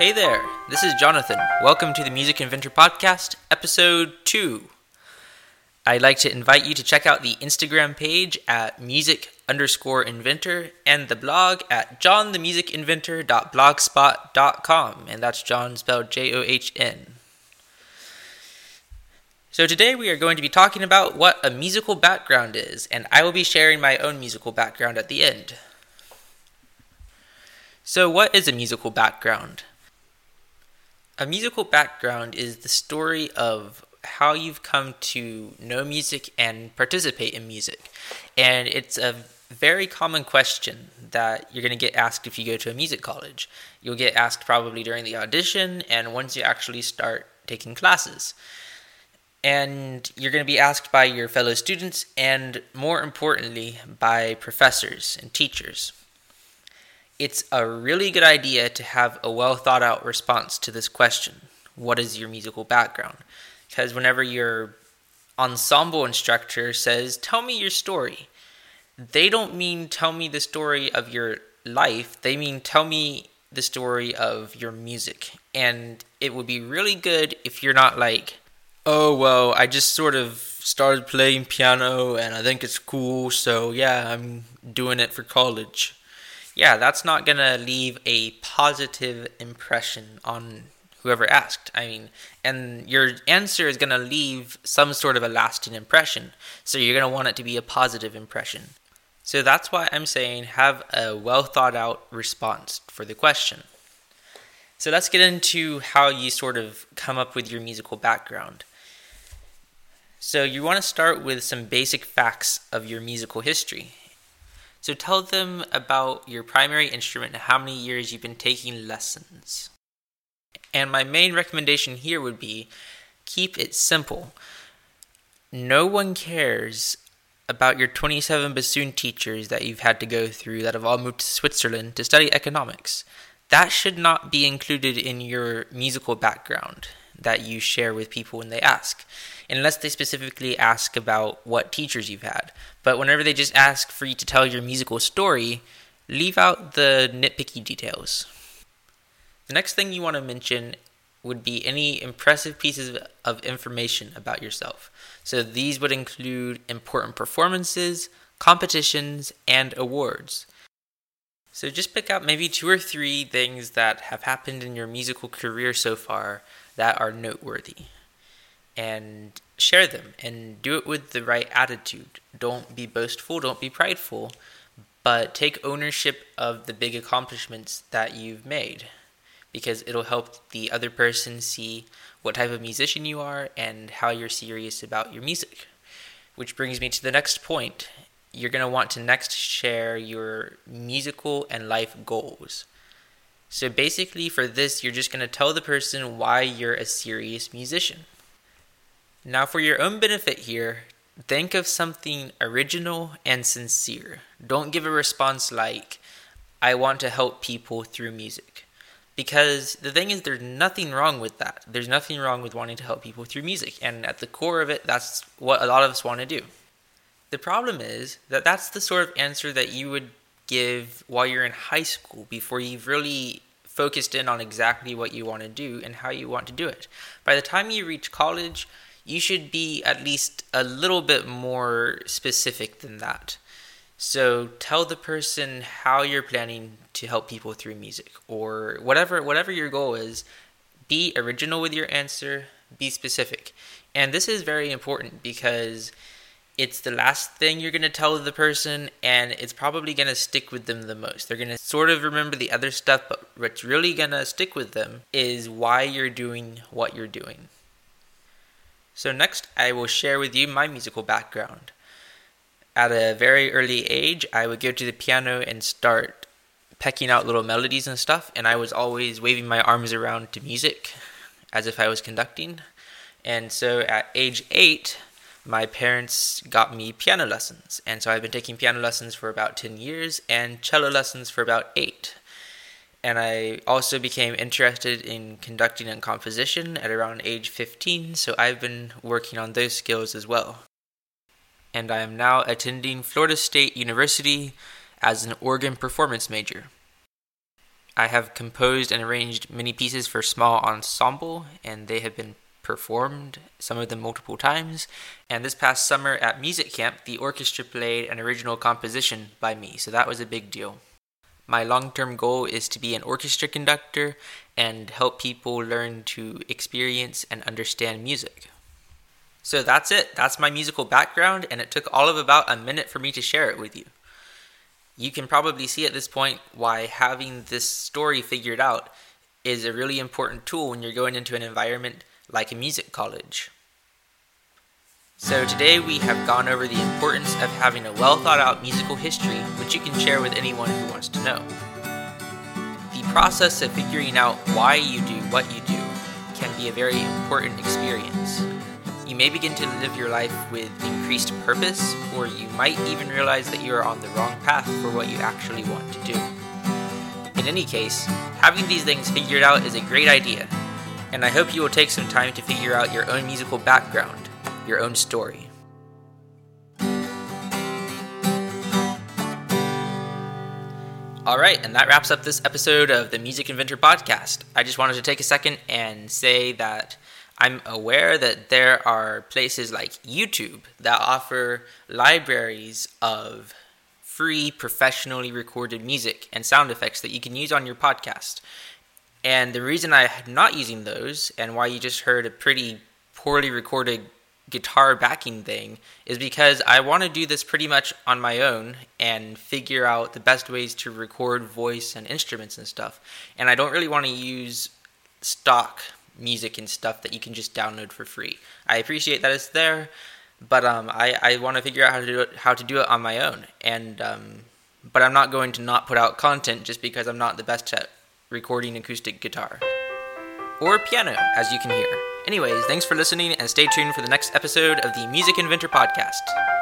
Hey there, this is Jonathan. Welcome to the Music Inventor Podcast, episode 2. I'd like to invite you to check out the Instagram page at music underscore inventor and the blog at johnthemusicinventor.blogspot.com. And that's John spelled J O H N. So today we are going to be talking about what a musical background is, and I will be sharing my own musical background at the end. So, what is a musical background? A musical background is the story of how you've come to know music and participate in music. And it's a very common question that you're going to get asked if you go to a music college. You'll get asked probably during the audition and once you actually start taking classes. And you're going to be asked by your fellow students and, more importantly, by professors and teachers it's a really good idea to have a well thought out response to this question What is your musical background? Because whenever your ensemble instructor says, Tell me your story, they don't mean tell me the story of your life, they mean tell me the story of your music. And it would be really good if you're not like, Oh, well, I just sort of started playing piano and I think it's cool, so yeah, I'm doing it for college yeah, that's not going to leave a positive impression on whoever asked. I mean, and your answer is going to leave some sort of a lasting impression. So you're going to want it to be a positive impression. So that's why I'm saying have a well thought out response for the question. So let's get into how you sort of come up with your musical background. So you want to start with some basic facts of your musical history. So tell them about your primary instrument and how many years you've been taking lessons. And my main recommendation here would be keep it simple. No one cares about your 27 bassoon teachers that you've had to go through that have all moved to Switzerland to study economics. That should not be included in your musical background that you share with people when they ask, unless they specifically ask about what teachers you've had. But whenever they just ask for you to tell your musical story, leave out the nitpicky details. The next thing you want to mention would be any impressive pieces of information about yourself. So these would include important performances, competitions, and awards. So just pick out maybe two or three things that have happened in your musical career so far that are noteworthy and share them and do it with the right attitude. Don't be boastful, don't be prideful, but take ownership of the big accomplishments that you've made because it'll help the other person see what type of musician you are and how you're serious about your music. Which brings me to the next point. You're going to want to next share your musical and life goals. So basically, for this, you're just going to tell the person why you're a serious musician. Now, for your own benefit here, think of something original and sincere. Don't give a response like, I want to help people through music. Because the thing is, there's nothing wrong with that. There's nothing wrong with wanting to help people through music. And at the core of it, that's what a lot of us want to do. The problem is that that's the sort of answer that you would give while you're in high school before you've really focused in on exactly what you want to do and how you want to do it. By the time you reach college, you should be at least a little bit more specific than that. So tell the person how you're planning to help people through music or whatever whatever your goal is, be original with your answer, be specific. And this is very important because it's the last thing you're going to tell the person and it's probably going to stick with them the most. They're going to sort of remember the other stuff, but what's really going to stick with them is why you're doing what you're doing. So, next, I will share with you my musical background. At a very early age, I would go to the piano and start pecking out little melodies and stuff, and I was always waving my arms around to music as if I was conducting. And so at age eight, my parents got me piano lessons. And so I've been taking piano lessons for about 10 years and cello lessons for about 8. And I also became interested in conducting and composition at around age 15, so I've been working on those skills as well. And I am now attending Florida State University as an organ performance major. I have composed and arranged many pieces for small ensemble, and they have been performed, some of them multiple times. And this past summer at music camp, the orchestra played an original composition by me, so that was a big deal. My long term goal is to be an orchestra conductor and help people learn to experience and understand music. So that's it. That's my musical background, and it took all of about a minute for me to share it with you. You can probably see at this point why having this story figured out is a really important tool when you're going into an environment like a music college. So today we have gone over the importance of having a well thought out musical history which you can share with anyone who wants to know. The process of figuring out why you do what you do can be a very important experience. You may begin to live your life with increased purpose, or you might even realize that you are on the wrong path for what you actually want to do. In any case, having these things figured out is a great idea, and I hope you will take some time to figure out your own musical background, your own story. All right, and that wraps up this episode of the Music Inventor podcast. I just wanted to take a second and say that I'm aware that there are places like YouTube that offer libraries of free professionally recorded music and sound effects that you can use on your podcast. And the reason I'm not using those and why you just heard a pretty poorly recorded guitar backing thing is because I want to do this pretty much on my own and figure out the best ways to record voice and instruments and stuff. And I don't really want to use stock music and stuff that you can just download for free. I appreciate that it's there, but um, I, I want to figure out how to do it how to do it on my own. And um, but I'm not going to not put out content just because I'm not the best at recording acoustic guitar or piano, as you can hear. Anyways, thanks for listening and stay tuned for the next episode of the Music Inventor Podcast.